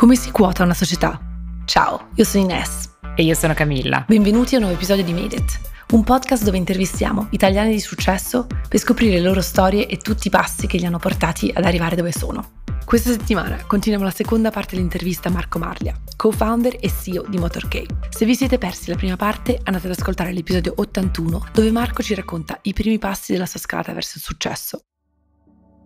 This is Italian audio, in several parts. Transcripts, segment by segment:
Come si quota una società? Ciao, io sono Ines. E io sono Camilla. Benvenuti a un nuovo episodio di Made It, un podcast dove intervistiamo italiani di successo per scoprire le loro storie e tutti i passi che li hanno portati ad arrivare dove sono. Questa settimana continuiamo la seconda parte dell'intervista a Marco Marlia, co-founder e CEO di MotorK. Se vi siete persi la prima parte, andate ad ascoltare l'episodio 81, dove Marco ci racconta i primi passi della sua scalata verso il successo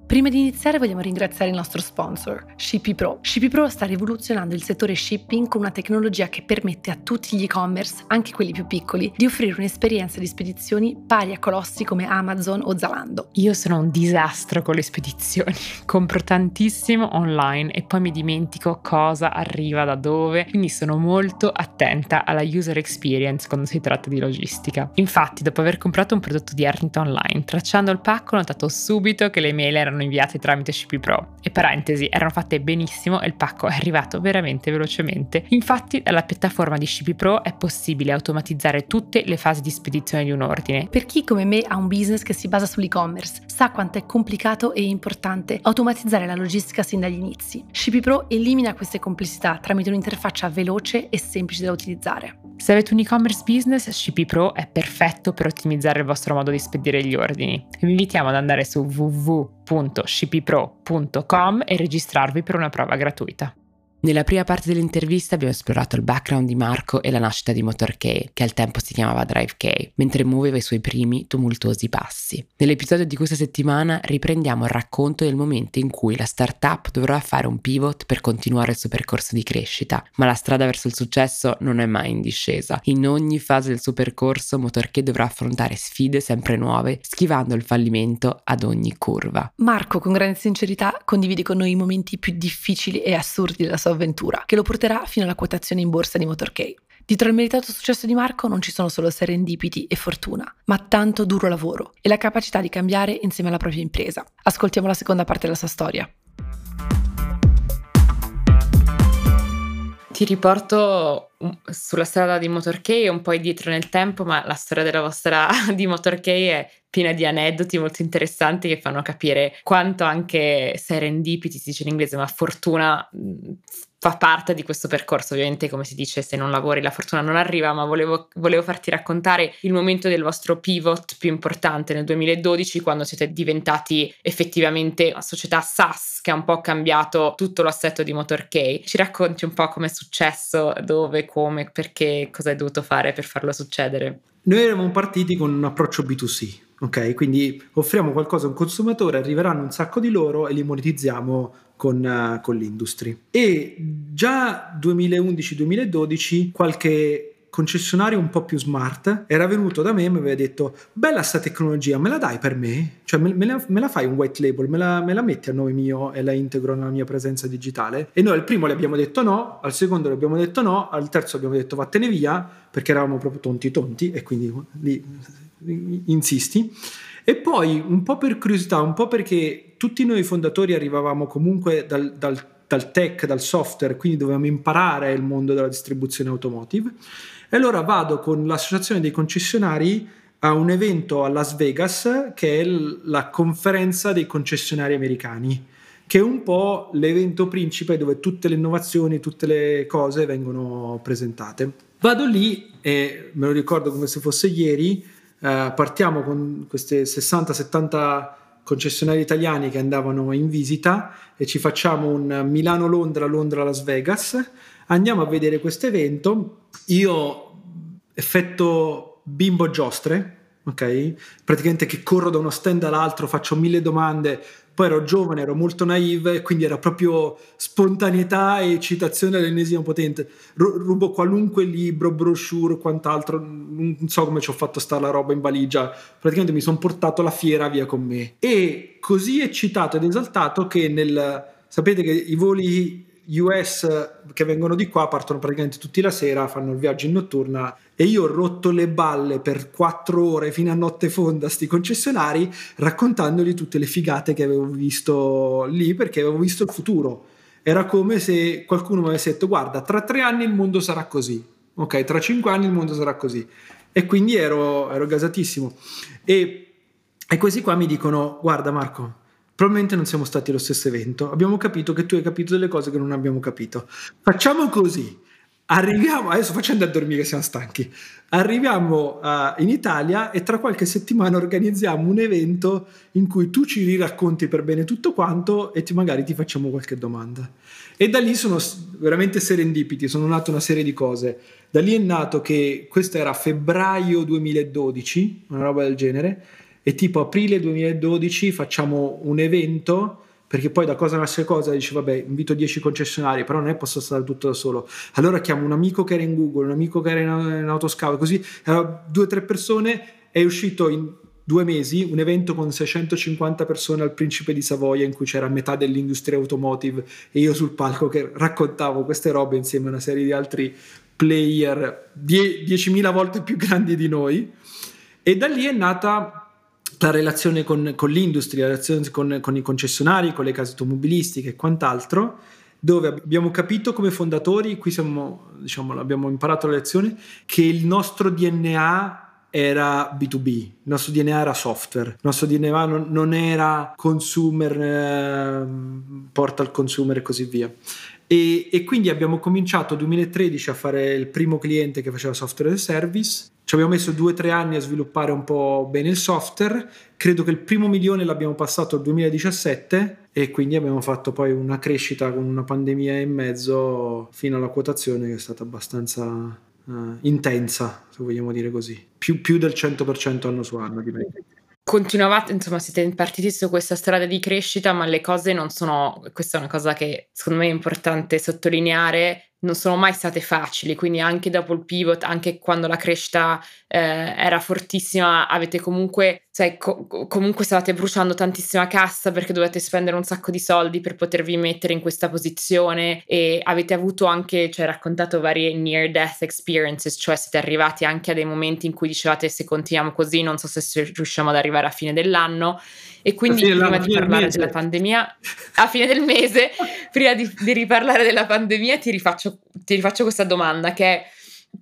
Prima di iniziare vogliamo ringraziare il nostro sponsor, Shippy Pro. Shippy Pro sta rivoluzionando il settore shipping con una tecnologia che permette a tutti gli e-commerce, anche quelli più piccoli, di offrire un'esperienza di spedizioni pari a colossi come Amazon o Zalando. Io sono un disastro con le spedizioni, compro tantissimo online e poi mi dimentico cosa arriva da dove, quindi sono molto attenta alla user experience quando si tratta di logistica. Infatti, dopo aver comprato un prodotto di Arnito online, tracciando il pacco ho notato subito che le mail erano erano inviate tramite CP Pro. E parentesi, erano fatte benissimo e il pacco è arrivato veramente velocemente. Infatti, dalla piattaforma di CP Pro è possibile automatizzare tutte le fasi di spedizione di un ordine. Per chi come me ha un business che si basa sull'e-commerce, sa quanto è complicato e importante automatizzare la logistica sin dagli inizi. CP Pro elimina queste complessità tramite un'interfaccia veloce e semplice da utilizzare. Se avete un e-commerce business, CP Pro è perfetto per ottimizzare il vostro modo di spedire gli ordini. Vi invitiamo ad andare su www.cppro.com e registrarvi per una prova gratuita. Nella prima parte dell'intervista abbiamo esplorato il background di Marco e la nascita di MotorK, che al tempo si chiamava DriveK, mentre muoveva i suoi primi tumultuosi passi. Nell'episodio di questa settimana riprendiamo il racconto del momento in cui la startup dovrà fare un pivot per continuare il suo percorso di crescita, ma la strada verso il successo non è mai in discesa. In ogni fase del suo percorso MotorK dovrà affrontare sfide sempre nuove, schivando il fallimento ad ogni curva. Marco, con grande sincerità, condivide con noi i momenti più difficili e assurdi della sua avventura, che lo porterà fino alla quotazione in borsa di MotorK. Dietro il meritato successo di Marco non ci sono solo serendipiti e fortuna, ma tanto duro lavoro e la capacità di cambiare insieme alla propria impresa. Ascoltiamo la seconda parte della sua storia. Ti riporto sulla strada di Motorkey un po' indietro nel tempo, ma la storia della vostra di Motorkey è piena di aneddoti molto interessanti che fanno capire quanto anche serendipiti, si dice in inglese, ma fortuna fa parte di questo percorso. Ovviamente, come si dice, se non lavori la fortuna non arriva, ma volevo, volevo, farti raccontare il momento del vostro pivot più importante nel 2012, quando siete diventati effettivamente una società SaaS che ha un po' cambiato tutto l'assetto di MotorK. Ci racconti un po' come è successo, dove, come, perché, cosa hai dovuto fare per farlo succedere? Noi eravamo partiti con un approccio B2C. Ok, quindi offriamo qualcosa a un consumatore, arriveranno un sacco di loro e li monetizziamo con, uh, con l'industry. E già 2011-2012 qualche concessionario un po' più smart era venuto da me e mi aveva detto bella sta tecnologia me la dai per me? Cioè me, me, la, me la, fai un white label? Me la, me la, metti a nome mio e la integro nella mia presenza digitale? E noi al primo le abbiamo detto no al secondo le abbiamo detto no al terzo abbiamo detto vattene via perché eravamo proprio tonti tonti e quindi lì insisti e poi un po' per curiosità un po' perché tutti noi fondatori arrivavamo comunque dal, dal, dal tech, dal software, quindi dovevamo imparare il mondo della distribuzione automotive. E allora vado con l'associazione dei concessionari a un evento a Las Vegas che è la conferenza dei concessionari americani, che è un po' l'evento principe dove tutte le innovazioni, tutte le cose vengono presentate. Vado lì e me lo ricordo come se fosse ieri, eh, partiamo con queste 60-70 concessionari italiani che andavano in visita e ci facciamo un Milano-Londra, Londra-Las Vegas. Andiamo a vedere questo evento. Io effetto bimbo giostre, ok? Praticamente che corro da uno stand all'altro, faccio mille domande, poi ero giovane, ero molto naive, quindi era proprio spontaneità e citazione all'ennesima potente. rubo qualunque libro, brochure, quant'altro, non so come ci ho fatto stare la roba in valigia. Praticamente mi sono portato la fiera via con me. E così eccitato ed esaltato che nel... Sapete che i voli US che vengono di qua partono praticamente tutti la sera, fanno il viaggio in notturna e io ho rotto le balle per quattro ore fino a notte fonda a sti concessionari raccontandogli tutte le figate che avevo visto lì perché avevo visto il futuro. Era come se qualcuno mi avesse detto guarda, tra tre anni il mondo sarà così, ok, tra cinque anni il mondo sarà così. E quindi ero, ero gasatissimo. E, e questi qua mi dicono guarda Marco, probabilmente non siamo stati allo stesso evento. Abbiamo capito che tu hai capito delle cose che non abbiamo capito. Facciamo così. Arriviamo, adesso facendo a dormire siamo stanchi, arriviamo uh, in Italia e tra qualche settimana organizziamo un evento in cui tu ci riracconti per bene tutto quanto e ti, magari ti facciamo qualche domanda. E da lì sono veramente serendipiti, sono nate una serie di cose. Da lì è nato che questo era febbraio 2012, una roba del genere, e tipo aprile 2012 facciamo un evento perché poi da cosa nasce cosa? Dice vabbè invito 10 concessionari però non è posso stare tutto da solo. Allora chiamo un amico che era in Google un amico che era in, in autoscavo così due o tre persone è uscito in due mesi un evento con 650 persone al Principe di Savoia in cui c'era metà dell'industria automotive e io sul palco che raccontavo queste robe insieme a una serie di altri player 10.000 volte più grandi di noi. E da lì è nata la relazione con, con l'industria, la relazione con, con, i concessionari, con le case automobilistiche e quant'altro, dove abbiamo capito come fondatori, qui siamo, diciamo, abbiamo imparato la lezione, che il nostro DNA era B2B, il nostro DNA era software, il nostro DNA non, non era consumer, eh, porta al consumer e così via. E, e, quindi abbiamo cominciato nel 2013 a fare il primo cliente che faceva software as a service. Ci abbiamo messo due o tre anni a sviluppare un po' bene il software. Credo che il primo milione l'abbiamo passato nel 2017 e quindi abbiamo fatto poi una crescita con una pandemia in mezzo fino alla quotazione che è stata abbastanza uh, intensa, se vogliamo dire così. Più, più del 100% anno su anno di me continuavate, insomma, siete partiti su questa strada di crescita, ma le cose non sono, questa è una cosa che secondo me è importante sottolineare, non sono mai state facili, quindi anche dopo il pivot, anche quando la crescita eh, era fortissima, avete comunque, cioè, co- comunque stavate bruciando tantissima cassa perché dovete spendere un sacco di soldi per potervi mettere in questa posizione e avete avuto anche, cioè raccontato varie near death experiences, cioè siete arrivati anche a dei momenti in cui dicevate se continuiamo così non so se riusciamo ad arrivare a fine dell'anno e quindi prima di parlare della pandemia, a fine del mese, prima di, di riparlare della pandemia, ti rifaccio, ti rifaccio questa domanda che è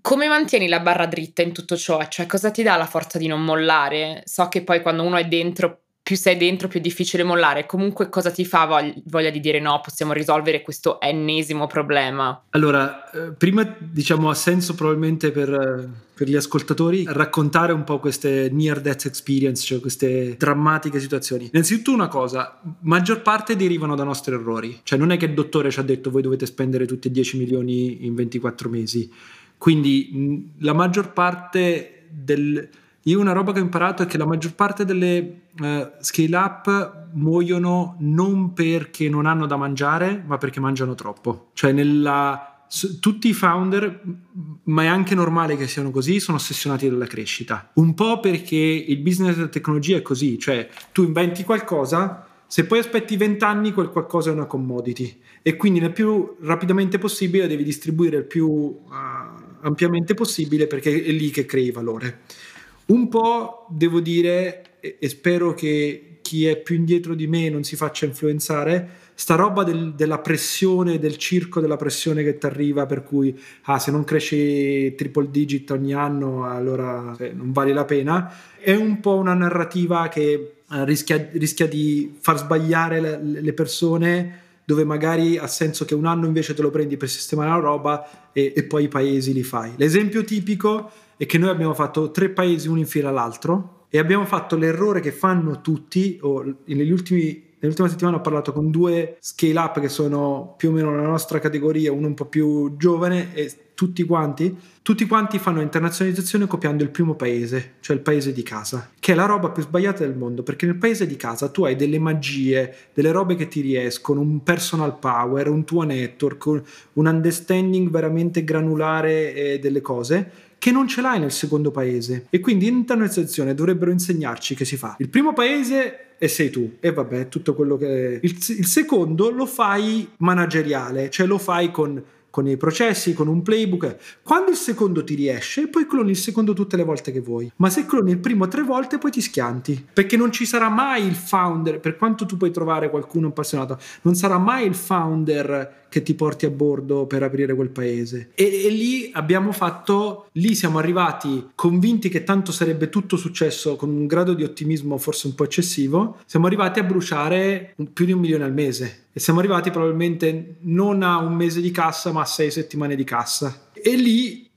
come mantieni la barra dritta in tutto ciò? Cioè, cosa ti dà la forza di non mollare? So che poi quando uno è dentro più sei dentro, più è difficile mollare. Comunque, cosa ti fa voglia, voglia di dire no? Possiamo risolvere questo ennesimo problema? Allora, eh, prima diciamo ha senso probabilmente per, eh, per, gli ascoltatori raccontare un po' queste near death experience, cioè queste drammatiche situazioni. Innanzitutto, una cosa: maggior parte derivano da nostri errori. Cioè, non è che il dottore ci ha detto voi dovete spendere tutti e 10 milioni in 24 mesi. Quindi, la maggior parte del io una roba che ho imparato è che la maggior parte delle uh, scale up muoiono non perché non hanno da mangiare, ma perché mangiano troppo. Cioè nella, s- tutti i founder, ma è anche normale che siano così, sono ossessionati dalla crescita. Un po' perché il business della tecnologia è così, cioè tu inventi qualcosa, se poi aspetti 20 anni quel qualcosa è una commodity e quindi nel più rapidamente possibile devi distribuire il più uh, ampiamente possibile perché è lì che crei valore. Un po' devo dire, e spero che chi è più indietro di me non si faccia influenzare, sta roba del, della pressione, del circo della pressione che ti arriva, per cui ah, se non cresci triple digit ogni anno, allora eh, non vale la pena, è un po' una narrativa che eh, rischia, rischia, di far sbagliare le, le, persone, dove magari ha senso che un anno invece te lo prendi per sistemare la roba e, e poi i paesi li fai. L'esempio tipico è che noi abbiamo fatto tre paesi uno in fila all'altro e abbiamo fatto l'errore che fanno tutti, o negli ultimi Nell'ultima settimana ho parlato con due scale up che sono più o meno nella nostra categoria, uno un po' più giovane e tutti quanti, tutti quanti fanno internazionalizzazione copiando il primo paese, cioè il paese di casa, che è la roba più sbagliata del mondo, perché nel paese di casa tu hai delle magie, delle robe che ti riescono, un personal power, un tuo network, un understanding veramente granulare eh, delle cose che non ce l'hai nel secondo paese. E quindi in internazionalizzazione dovrebbero insegnarci che si fa. Il primo paese e sei tu. E vabbè, tutto quello che... Il, il secondo lo fai manageriale, cioè lo fai con con i processi, con un playbook. Quando il secondo ti riesce, poi cloni il secondo tutte le volte che vuoi. Ma se cloni il primo tre volte, poi ti schianti. Perché non ci sarà mai il founder, per quanto tu puoi trovare qualcuno appassionato, non sarà mai il founder che ti porti a bordo per aprire quel paese. E, e, lì abbiamo fatto, lì siamo arrivati convinti che tanto sarebbe tutto successo con un grado di ottimismo forse un po' eccessivo, siamo arrivati a bruciare più di un milione al mese e siamo arrivati probabilmente non a un mese di cassa ma a sei settimane di cassa. E lì,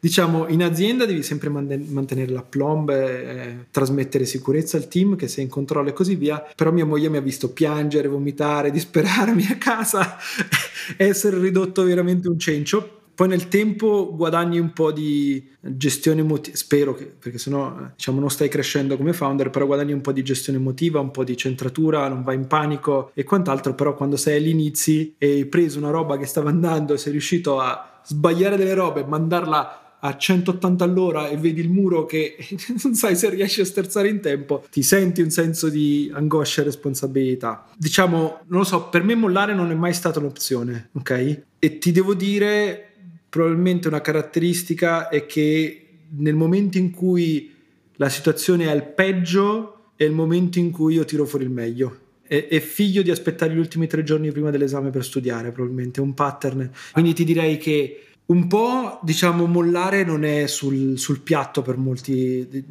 diciamo, in azienda devi sempre mantenere la plomb, eh, trasmettere sicurezza al team che sei in controllo e così via. Però mia moglie mi ha visto piangere, vomitare, disperarmi a casa, essere ridotto veramente un cencio. Poi nel tempo guadagni un po' di gestione emotiva, spero che, perché sennò diciamo non stai crescendo come founder, però guadagni un po' di gestione emotiva, un po' di centratura, non vai in panico e quant'altro, però quando sei agli inizi e hai preso una roba che stava andando e sei riuscito a sbagliare delle robe, mandarla a 180 all'ora e vedi il muro che non sai se riesci a sterzare in tempo, ti senti un senso di angoscia e responsabilità. Diciamo, non lo so, per me mollare non è mai stata un'opzione, ok? E ti devo dire, probabilmente una caratteristica è che nel momento in cui la situazione è al peggio è il momento in cui io tiro fuori il meglio è, figlio di aspettare gli ultimi tre giorni prima dell'esame per studiare, probabilmente, è un pattern. Quindi ti direi che un po', diciamo, mollare non è sul, sul piatto per molti,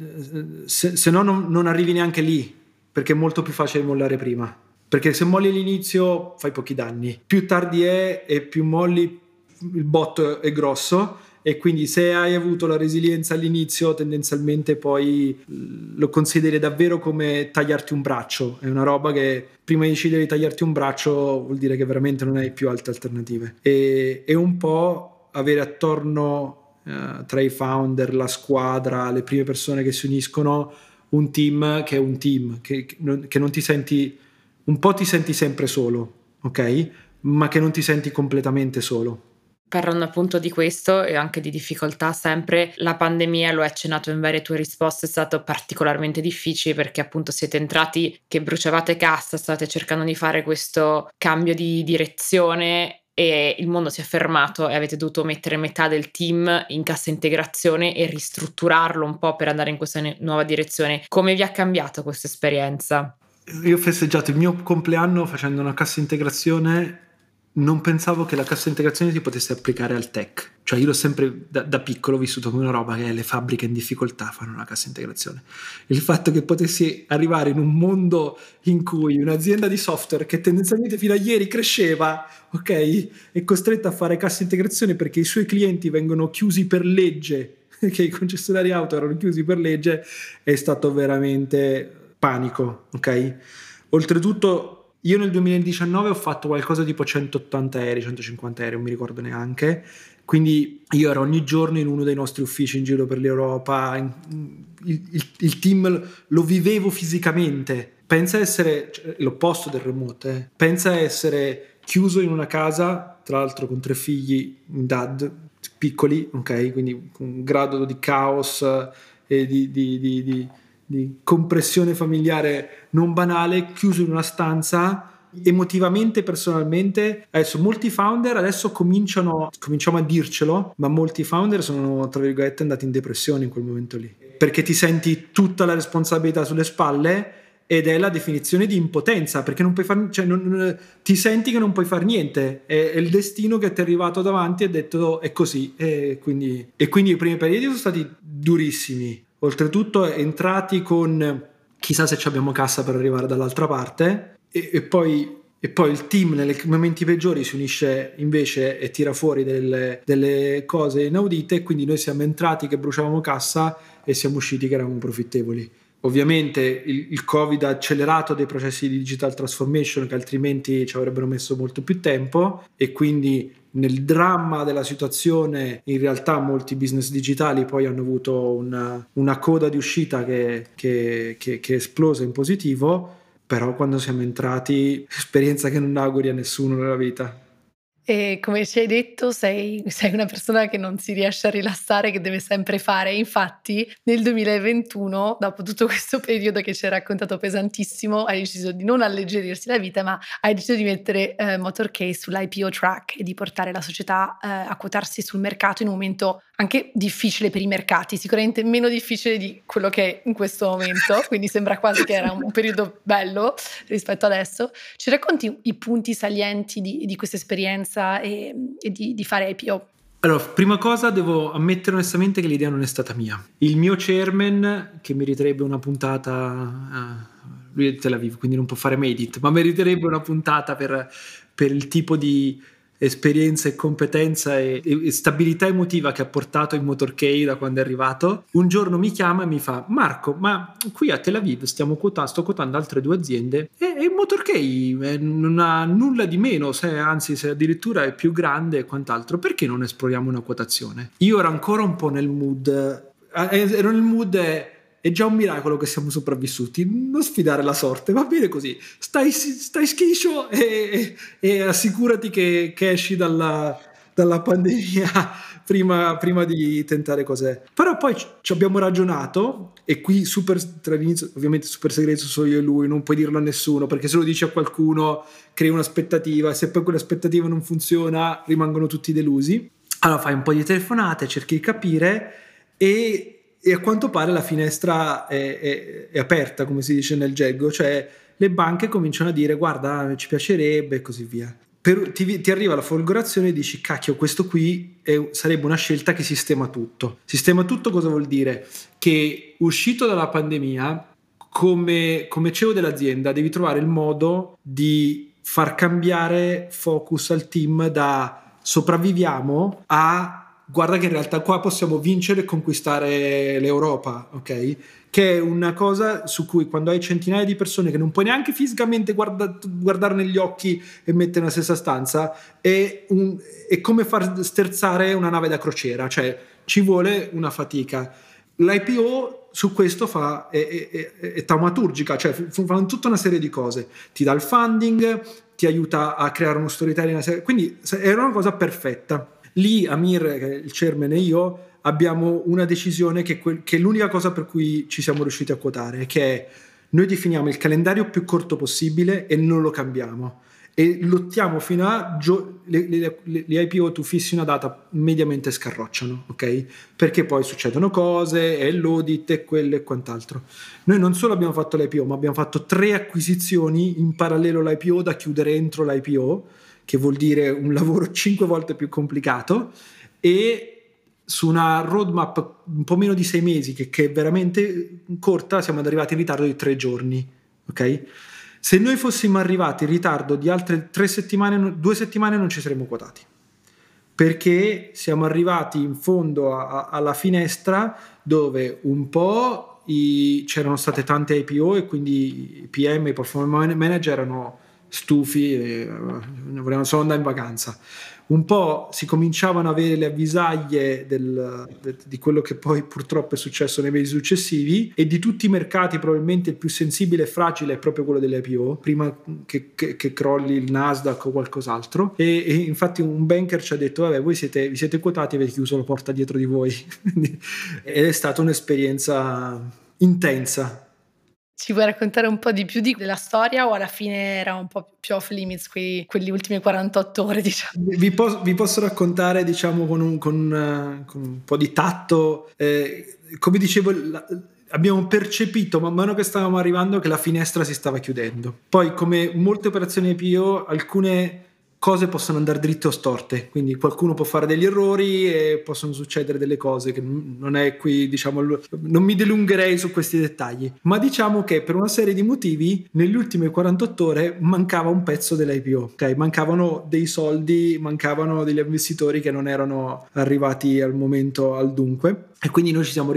se, se no non, non, arrivi neanche lì, perché è molto più facile mollare prima. Perché se molli all'inizio fai pochi danni, più tardi è e più molli il botto è grosso e quindi se hai avuto la resilienza all'inizio tendenzialmente poi lo consideri davvero come tagliarti un braccio, è una roba che prima di decidere di tagliarti un braccio vuol dire che veramente non hai più altre alternative. E, e un po' avere attorno uh, tra i founder, la squadra, le prime persone che si uniscono un team che è un team, che, che, non, che non ti senti, un po' ti senti sempre solo, ok? Ma che non ti senti completamente solo Parlando appunto di questo e anche di difficoltà, sempre la pandemia, lo hai accennato in varie tue risposte, è stato particolarmente difficile perché appunto siete entrati che bruciavate cassa, state cercando di fare questo cambio di direzione e il mondo si è fermato e avete dovuto mettere metà del team in cassa integrazione e ristrutturarlo un po' per andare in questa nuova direzione. Come vi ha cambiato questa esperienza? Io ho festeggiato il mio compleanno facendo una cassa integrazione non pensavo che la cassa integrazione si potesse applicare al tech. Cioè io l'ho sempre da, da, piccolo vissuto come una roba che le fabbriche in difficoltà fanno una cassa integrazione. Il fatto che potessi arrivare in un mondo in cui un'azienda di software che tendenzialmente fino a ieri cresceva, ok, è costretta a fare cassa integrazione perché i suoi clienti vengono chiusi per legge, che i concessionari auto erano chiusi per legge, è stato veramente panico, ok? Oltretutto io nel 2019 ho fatto qualcosa tipo 180 aerei, 150 aerei, non mi ricordo neanche. Quindi io ero ogni giorno in uno dei nostri uffici in giro per l'Europa, il, il, il team lo vivevo fisicamente. Pensa essere cioè, l'opposto del remote, eh. pensa essere chiuso in una casa, tra l'altro con tre figli, un dad, piccoli, ok? Quindi un grado di caos e di, di, di, di di compressione familiare non banale, chiuso in una stanza. Emotivamente, personalmente, adesso molti founder adesso cominciano, cominciamo a dircelo, ma molti founder sono tra virgolette andati in depressione in quel momento lì, perché ti senti tutta la responsabilità sulle spalle ed è la definizione di impotenza, perché non puoi fare, cioè non, ti senti che non puoi fare niente, è, è, il destino che ti è arrivato davanti e ha detto è così, e quindi, e quindi i primi periodi sono stati durissimi, oltretutto entrati con chissà se abbiamo cassa per arrivare dall'altra parte e, e, poi, e, poi, il team nei momenti peggiori si unisce invece e tira fuori delle, delle cose inaudite quindi noi siamo entrati che bruciavamo cassa e siamo usciti che eravamo profittevoli. Ovviamente il, il, Covid ha accelerato dei processi di digital transformation che altrimenti ci avrebbero messo molto più tempo e quindi nel dramma della situazione in realtà molti business digitali poi hanno avuto una, una coda di uscita che, che, che, che è esplosa in positivo, però quando siamo entrati esperienza che non auguri a nessuno nella vita. E come ci hai detto, sei, sei, una persona che non si riesce a rilassare, che deve sempre fare. Infatti, nel 2021, dopo tutto questo periodo che ci hai raccontato pesantissimo, hai deciso di non alleggerirsi la vita, ma hai deciso di mettere eh, Motorcase sull'IPO track e di portare la società eh, a quotarsi sul mercato in un momento anche difficile per i mercati, sicuramente meno difficile di quello che è in questo momento, quindi sembra quasi che era un periodo bello rispetto adesso. Ci racconti i punti salienti di, di questa esperienza e, e di, di fare IPO? Allora, prima cosa devo ammettere onestamente che l'idea non è stata mia. Il mio chairman, che meriterebbe una puntata, uh, lui è di Tel Aviv, quindi non può fare Medit, ma meriterebbe una puntata per, per il tipo di esperienza e competenza e, e, stabilità emotiva che ha portato in Motorcade da quando è arrivato, un giorno mi chiama e mi fa Marco, ma qui a Tel Aviv stiamo quotando, sto quotando altre due aziende e, e Motorcade eh, non ha nulla di meno, se, anzi se addirittura è più grande e quant'altro, perché non esploriamo una quotazione? Io ero ancora un po' nel mood, eh, ero nel mood... Eh, è già un miracolo che siamo sopravvissuti. Non sfidare la sorte, va bene così. Stai, stai schiscio e, e, assicurati che, che esci dalla, dalla pandemia prima, prima, di tentare cose. Però poi ci abbiamo ragionato e qui super, tra l'inizio, ovviamente super segreto solo io e lui, non puoi dirlo a nessuno perché se lo dici a qualcuno crei un'aspettativa se poi quell'aspettativa non funziona rimangono tutti delusi. Allora fai un po' di telefonate, cerchi di capire e e a quanto pare la finestra è, è, è, aperta, come si dice nel Geggo, cioè le banche cominciano a dire guarda ci piacerebbe e così via. Per, ti, ti, arriva la folgorazione e dici cacchio questo qui è, sarebbe una scelta che sistema tutto. Sistema tutto cosa vuol dire? Che uscito dalla pandemia come, come CEO dell'azienda devi trovare il modo di far cambiare focus al team da sopravviviamo a guarda che in realtà qua possiamo vincere e conquistare l'Europa, ok? Che è una cosa su cui quando hai centinaia di persone che non puoi neanche fisicamente guarda, guardare negli occhi e mettere nella stessa stanza, è, un, è come far sterzare una nave da crociera, cioè ci vuole una fatica. L'IPO su questo fa, è, è, è, è taumaturgica, cioè fa tutta una serie di cose. Ti dà il funding, ti aiuta a creare uno storytelling, quindi era una cosa perfetta Lì Amir, il chairman e io abbiamo una decisione che, que- che, è l'unica cosa per cui ci siamo riusciti a quotare, che è noi definiamo il calendario più corto possibile e non lo cambiamo e lottiamo fino a gio- le, le, le, IPO tu fissi una data mediamente scarrocciano, ok? Perché poi succedono cose, è l'audit e quello e quant'altro. Noi non solo abbiamo fatto l'IPO, ma abbiamo fatto tre acquisizioni in parallelo all'IPO da chiudere entro l'IPO che vuol dire un lavoro cinque volte più complicato, e su una roadmap un po' meno di sei mesi, che, che è veramente corta, siamo arrivati in ritardo di tre giorni. Ok? Se noi fossimo arrivati in ritardo di altre tre settimane, due settimane non ci saremmo quotati. Perché siamo arrivati in fondo a, a, alla finestra dove un po' i, c'erano state tante IPO e quindi i PM, i performance manager erano stufi e uh, volevano solo andare in vacanza. Un po' si cominciavano ad avere le avvisaglie del, de, di quello che poi purtroppo è successo nei mesi successivi e di tutti i mercati probabilmente il più sensibile e fragile è proprio quello delle IPO, prima che, che, che crolli il Nasdaq o qualcos'altro. E, e, infatti un banker ci ha detto, vabbè, voi siete, vi siete quotati e avete chiuso la porta dietro di voi. Ed è stata un'esperienza intensa ci vuoi raccontare un po' di più di della storia o alla fine era un po' più off limits quei, quegli ultimi 48 ore diciamo? Vi, po- vi posso raccontare diciamo con un, con, uh, con un po' di tatto, eh, come dicevo la, abbiamo percepito man mano che stavamo arrivando che la finestra si stava chiudendo. Poi come molte operazioni IPO alcune cose possono andare dritte o storte, quindi qualcuno può fare degli errori e possono succedere delle cose che non è qui, diciamo, non mi dilungherei su questi dettagli, ma diciamo che per una serie di motivi nelle ultime 48 ore mancava un pezzo dell'IPO, ok? Mancavano dei soldi, mancavano degli investitori che non erano arrivati al momento al dunque. E quindi noi ci siamo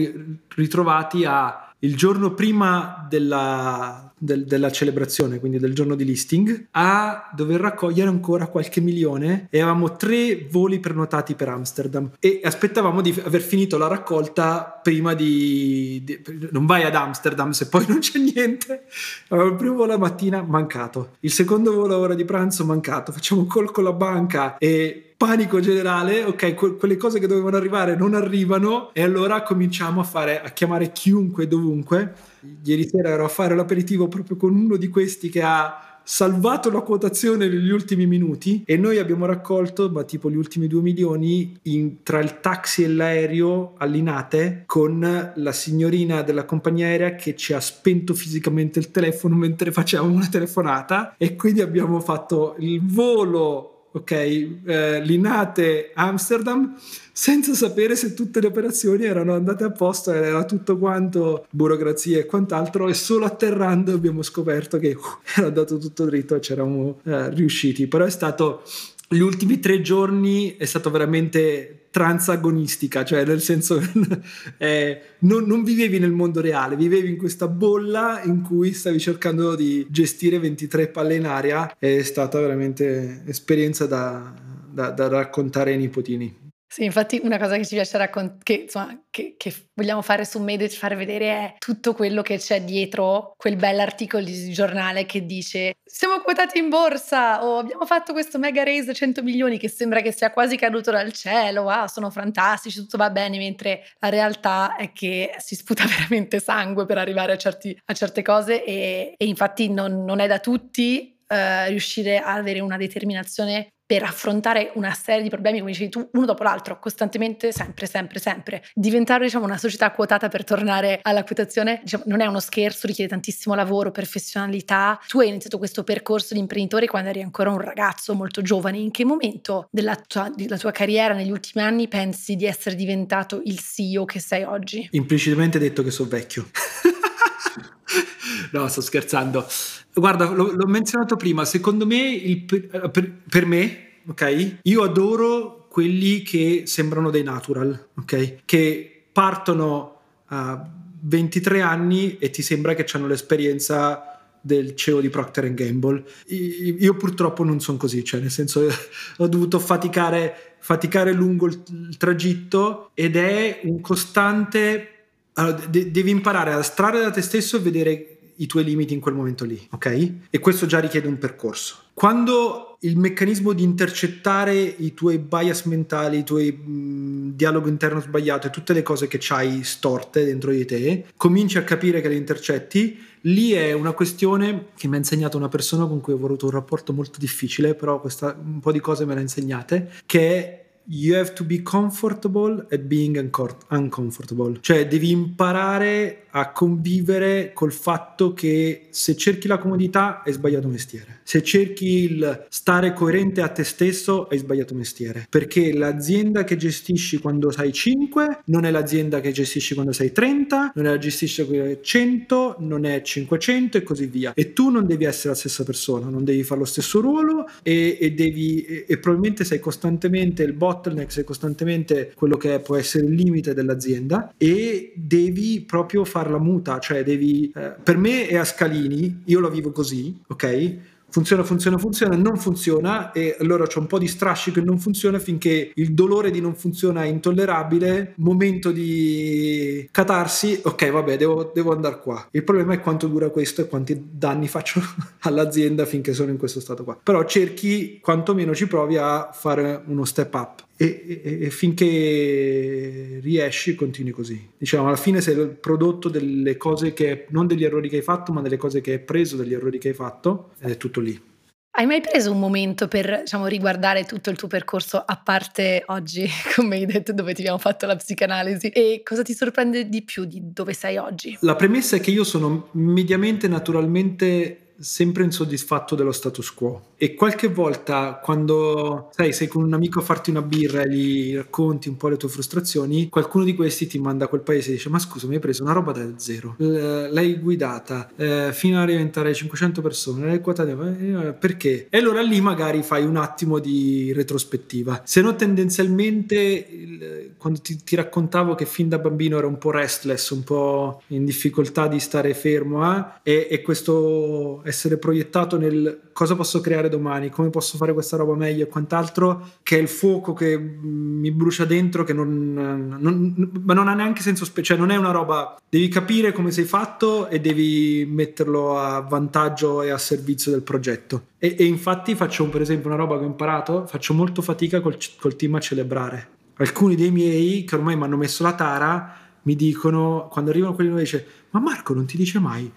ritrovati a il giorno prima della del, della celebrazione, quindi del giorno di listing, a dover raccogliere ancora qualche milione e avevamo tre voli prenotati per Amsterdam e aspettavamo di aver finito la raccolta prima di, di non vai ad Amsterdam se poi non c'è niente. Allora, il primo volo la mattina mancato, il secondo volo a ora di pranzo mancato, facciamo un call con la banca e panico generale, ok, que- quelle cose che dovevano arrivare non arrivano e allora cominciamo a fare a chiamare chiunque dovunque. Ieri sera ero a fare l'aperitivo proprio con uno di questi che ha salvato la quotazione negli ultimi minuti e noi abbiamo raccolto ma tipo gli ultimi due milioni in, tra il taxi e l'aereo all'Inate con la signorina della compagnia aerea che ci ha spento fisicamente il telefono mentre facevamo una telefonata e quindi abbiamo fatto il volo ok, eh, Linate Amsterdam, senza sapere se tutte le operazioni erano andate a posto, era tutto quanto burocrazia e quant'altro, e solo atterrando abbiamo scoperto che uh, era andato tutto dritto e c'eravamo eh, riusciti. Però è stato gli ultimi tre giorni è stato veramente transagonistica, cioè nel senso eh, non, non, vivevi nel mondo reale, vivevi in questa bolla in cui stavi cercando di gestire 23 palle in aria, è stata veramente esperienza da, da, da raccontare ai nipotini. Sì, infatti una cosa che ci piace raccontare, che, che, che, vogliamo fare su Made fare vedere è tutto quello che c'è dietro quel bell'articolo di giornale che dice siamo quotati in borsa o abbiamo fatto questo mega raise 100 milioni che sembra che sia quasi caduto dal cielo, wow, sono fantastici, tutto va bene, mentre la realtà è che si sputa veramente sangue per arrivare a, certi, a certe cose e, e infatti non, non, è da tutti uh, riuscire a avere una determinazione per affrontare una serie di problemi, come dicevi tu, uno dopo l'altro, costantemente, sempre, sempre, sempre. Diventare, diciamo, una società quotata per tornare alla quotazione, diciamo, non è uno scherzo, richiede tantissimo lavoro, professionalità. Tu hai iniziato questo percorso di imprenditore quando eri ancora un ragazzo molto giovane. In che momento della tua, della tua carriera, negli ultimi anni, pensi di essere diventato il CEO che sei oggi? Implicitamente detto che sono vecchio. no, sto scherzando. Guarda, l'ho, l'ho menzionato prima, secondo me, il, per, per, me, ok? Io adoro quelli che sembrano dei natural, ok? Che partono a 23 anni e ti sembra che hanno l'esperienza del CEO di Procter Gamble. Io purtroppo non sono così, cioè nel senso ho dovuto faticare, faticare lungo il, il tragitto ed è un costante... Allora, de- devi imparare a astrarre da te stesso e vedere i tuoi limiti in quel momento lì, ok? E questo già richiede un percorso. Quando il meccanismo di intercettare i tuoi bias mentali, i tuoi mh, dialogo interno sbagliato e tutte le cose che hai storte dentro di te, cominci a capire che le intercetti, lì è una questione che mi ha insegnato una persona con cui ho avuto un rapporto molto difficile, però questa, un po' di cose me le ha insegnate, che è you have to be comfortable at being uncomfortable. Cioè devi imparare a convivere col fatto che se cerchi la comodità hai sbagliato mestiere. Se cerchi il stare coerente a te stesso hai sbagliato mestiere. Perché l'azienda che gestisci quando sei 5 non è l'azienda che gestisci quando sei 30, non è la gestisci quando sei 100, non è 500 e così via. E tu non devi essere la stessa persona, non devi fare lo stesso ruolo e, e devi e, e probabilmente sei costantemente il bottleneck, sei costantemente quello che può essere il limite dell'azienda e devi proprio fare farla muta, cioè devi... Eh, per me è a scalini, io la vivo così, ok? funziona, funziona, funziona, non funziona e allora c'è un po' di strascico e non funziona finché il dolore di non funziona è intollerabile, momento di catarsi, ok vabbè devo, devo andare qua. Il problema è quanto dura questo e quanti danni faccio all'azienda finché sono in questo stato qua. Però cerchi, quantomeno ci provi a fare uno step up. E, e, e, finché riesci continui così. Diciamo, alla fine sei il prodotto delle cose che, non degli errori che hai fatto, ma delle cose che hai preso dagli errori che hai fatto, ed è tutto lì. Hai mai preso un momento per diciamo, riguardare tutto il tuo percorso, a parte oggi, come hai detto, dove ti abbiamo fatto la psicanalisi? E cosa ti sorprende di più di dove sei oggi? La premessa è che io sono mediamente naturalmente sempre insoddisfatto dello status quo. E qualche volta quando sai, sei con un amico a farti una birra e gli racconti un po' le tue frustrazioni, qualcuno di questi ti manda a quel paese e dice ma scusa mi hai preso una roba da zero, l'hai guidata eh, fino a diventare 500 persone, l'hai quotata, eh, perché? E allora lì magari fai un attimo di retrospettiva, se no tendenzialmente quando ti, ti, raccontavo che fin da bambino ero un po' restless, un po' in difficoltà di stare fermo eh, e, e questo essere proiettato nel cosa posso creare domani, come posso fare questa roba meglio e quant'altro, che è il fuoco che mi brucia dentro, che non, non, ma non ha neanche senso, spe- cioè non è una roba, devi capire come sei fatto e devi metterlo a vantaggio e a servizio del progetto. E, e infatti faccio per esempio una roba che ho imparato, faccio molto fatica col, col team a celebrare. Alcuni dei miei che ormai mi hanno messo la tara mi dicono, quando arrivano quelli nuovi, dice, ma Marco non ti dice mai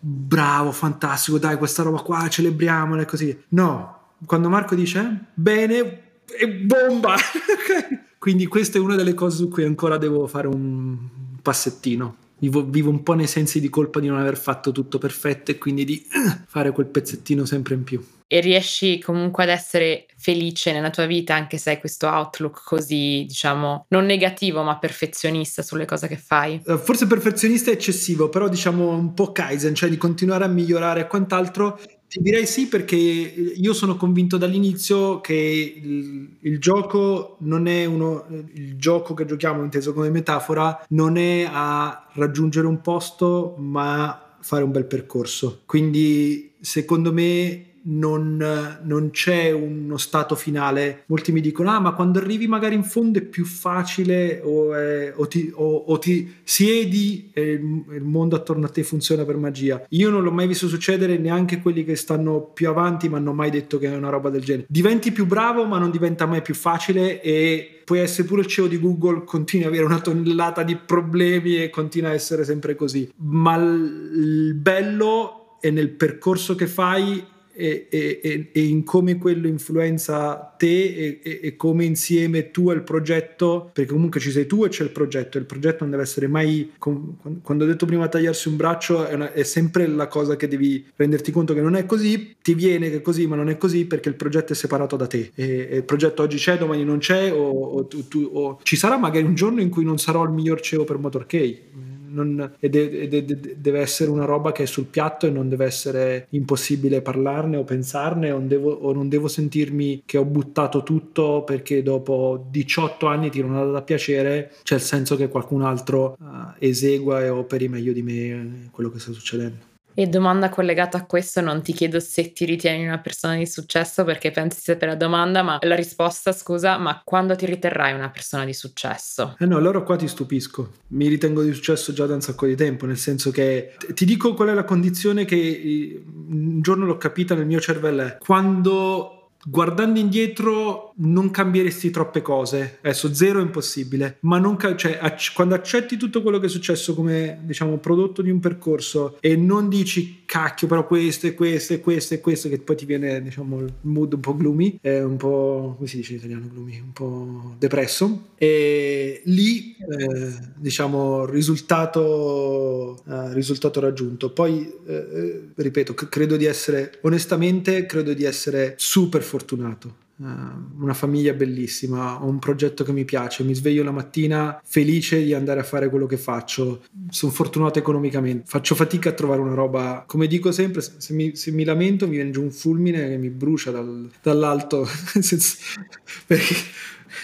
bravo, fantastico, dai, questa roba qua celebriamola e così. No, quando Marco dice bene, è bomba. Quindi questa è una delle cose su cui ancora devo fare un passettino. Vivo, vivo, un po' nei sensi di colpa di non aver fatto tutto perfetto e quindi di uh, fare quel pezzettino sempre in più e riesci comunque ad essere felice nella tua vita anche se hai questo outlook così, diciamo, non negativo ma perfezionista sulle cose che fai? Eh, forse perfezionista è eccessivo, però diciamo un po' Kaizen, cioè di continuare a migliorare e quant'altro. Ti direi sì perché io sono convinto dall'inizio che il, il, gioco non è uno, il gioco che giochiamo inteso come metafora, non è a raggiungere un posto ma fare un bel percorso. Quindi secondo me non, non, c'è uno stato finale. Molti mi dicono: Ah, ma quando arrivi magari in fondo è più facile, o, è, o, ti, o, o ti, siedi e il, il, mondo attorno a te funziona per magia. Io non l'ho mai visto succedere, neanche quelli che stanno più avanti mi hanno mai detto che è una roba del genere. Diventi più bravo, ma non diventa mai più facile e puoi essere pure il CEO di Google, continui ad avere una tonnellata di problemi e continua a essere sempre così. Ma il bello è nel percorso che fai e, e, e, in come quello influenza te e, e, come insieme tu al progetto, perché comunque ci sei tu e c'è il progetto, il progetto non deve essere mai, quando ho detto prima tagliarsi un braccio, è, una, è, sempre la cosa che devi renderti conto che non è così, ti viene che è così, ma non è così perché il progetto è separato da te. E, il progetto oggi c'è, domani non c'è, o, o, tu, tu, o ci sarà magari un giorno in cui non sarò il miglior CEO per Motorkey non, ed, ed, ed, deve essere una roba che è sul piatto e non deve essere impossibile parlarne o pensarne o non devo, o non devo sentirmi che ho buttato tutto perché dopo 18 anni ti non ha da piacere, c'è il senso che qualcun altro uh, esegua e operi meglio di me eh, quello che sta succedendo. E domanda collegata a questo, non ti chiedo se ti ritieni una persona di successo perché pensi sapere la domanda, ma la risposta, scusa, ma quando ti riterrai una persona di successo? Eh no, allora qua ti stupisco. Mi ritengo di successo già da un sacco di tempo, nel senso che ti dico qual è la condizione che un giorno l'ho capita nel mio cervello, quando guardando indietro non cambieresti troppe cose. Adesso zero è impossibile. Ma non cioè, acc- quando accetti tutto quello che è successo come diciamo prodotto di un percorso e non dici cacchio però questo e questo e questo e questo che poi ti viene diciamo il mood un po' gloomy è un po' come si dice in italiano gloomy? Un po' depresso. E lì eh, diciamo risultato eh, risultato raggiunto. Poi eh, eh ripeto credo di essere onestamente credo di essere super fortunato. Uh, una famiglia bellissima, ho un progetto che mi piace, mi sveglio la mattina felice di andare a fare quello che faccio, sono fortunato economicamente, faccio fatica a trovare una roba, come dico sempre, se mi, se mi lamento mi viene giù un fulmine che mi brucia dal, dall'alto, perché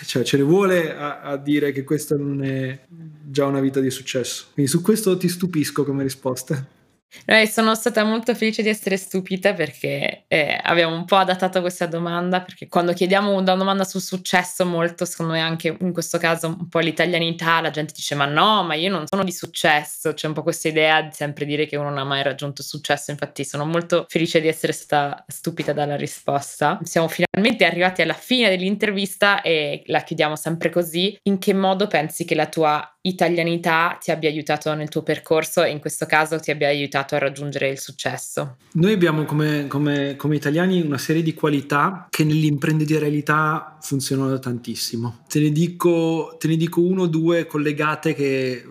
cioè, ce ne vuole a, a dire che questa non è già una vita di successo. Quindi su questo ti stupisco come risposta. Eh, sono stata molto felice di essere stupita perché eh, abbiamo un po' adattato questa domanda perché quando chiediamo una domanda sul successo molto secondo me anche in questo caso un po' l'italianità la gente dice ma no ma io non sono di successo. C'è un po' questa idea di sempre dire che uno non ha mai raggiunto successo. Infatti sono molto felice di essere stata stupita dalla risposta. Siamo finalmente arrivati alla fine dell'intervista e la chiudiamo sempre così. In che modo pensi che la tua italianità ti abbia aiutato nel tuo percorso e in questo caso ti abbia aiutato a raggiungere il successo? Noi abbiamo come, come, come italiani una serie di qualità che nell'imprenditorialità funzionano tantissimo. Te ne dico, te ne dico uno o due collegate che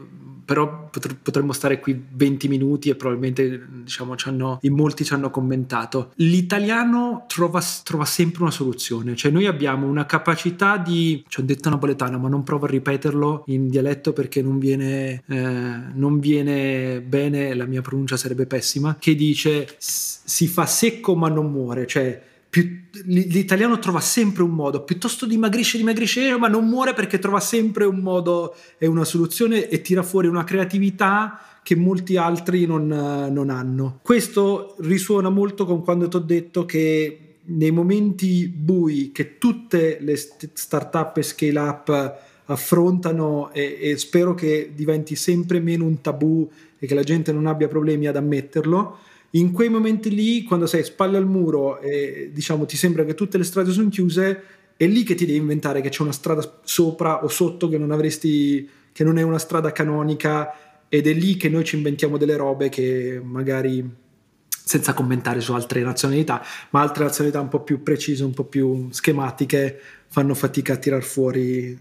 però potremmo stare qui 20 minuti e probabilmente diciamo, hanno, in molti ci hanno commentato. L'italiano trova, trova, sempre una soluzione, cioè noi abbiamo una capacità di, ci ho detto napoletano, ma non provo a ripeterlo in dialetto perché non viene, eh, non viene bene, la mia pronuncia sarebbe pessima, che dice si fa secco ma non muore, cioè più, l'italiano trova sempre un modo, piuttosto dimagrisce, dimagrisce, ma non muore perché trova sempre un modo e una soluzione e tira fuori una creatività che molti altri non, non hanno. Questo risuona molto con quando ti ho detto che nei momenti bui che tutte le start-up e scale up affrontano e, e spero che diventi sempre meno un tabù e che la gente non abbia problemi ad ammetterlo, in quei momenti lì, quando sei spalle al muro e diciamo ti sembra che tutte le strade sono chiuse, è lì che ti devi inventare che c'è una strada sopra o sotto che non avresti, che non è una strada canonica ed è lì che noi ci inventiamo delle robe che magari senza commentare su altre nazionalità, ma altre nazionalità un po' più precise, un po' più schematiche, fanno fatica a tirar fuori eh,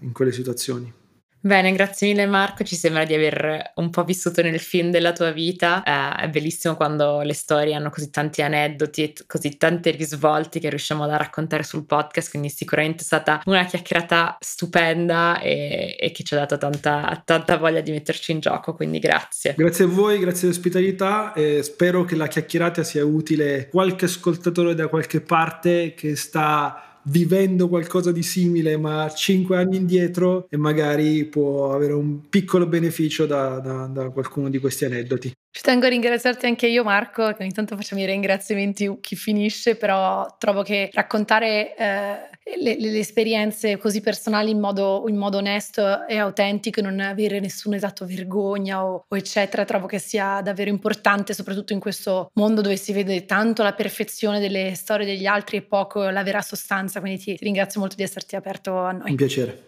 in quelle situazioni. Bene, grazie mille Marco, ci sembra di aver un po' vissuto nel film della tua vita, eh, è bellissimo quando le storie hanno così tanti aneddoti e così tanti risvolti che riusciamo a raccontare sul podcast, quindi sicuramente è stata una chiacchierata stupenda e, e che ci ha dato tanta, tanta, voglia di metterci in gioco, quindi grazie. Grazie a voi, grazie all'ospitalità e spero che la chiacchierata sia utile a qualche ascoltatore da qualche parte che sta vivendo qualcosa di simile ma cinque anni indietro e magari può avere un piccolo beneficio da, da, da qualcuno di questi aneddoti. Ci tengo a ringraziarti anche io Marco, che ogni tanto facciamo i ringraziamenti chi finisce, però trovo che raccontare eh, le, le, esperienze così personali in modo, in modo, onesto e autentico, non avere nessun esatto vergogna o, o, eccetera, trovo che sia davvero importante, soprattutto in questo mondo dove si vede tanto la perfezione delle storie degli altri e poco la vera sostanza, quindi ti, ti ringrazio molto di esserti aperto a noi. Un piacere.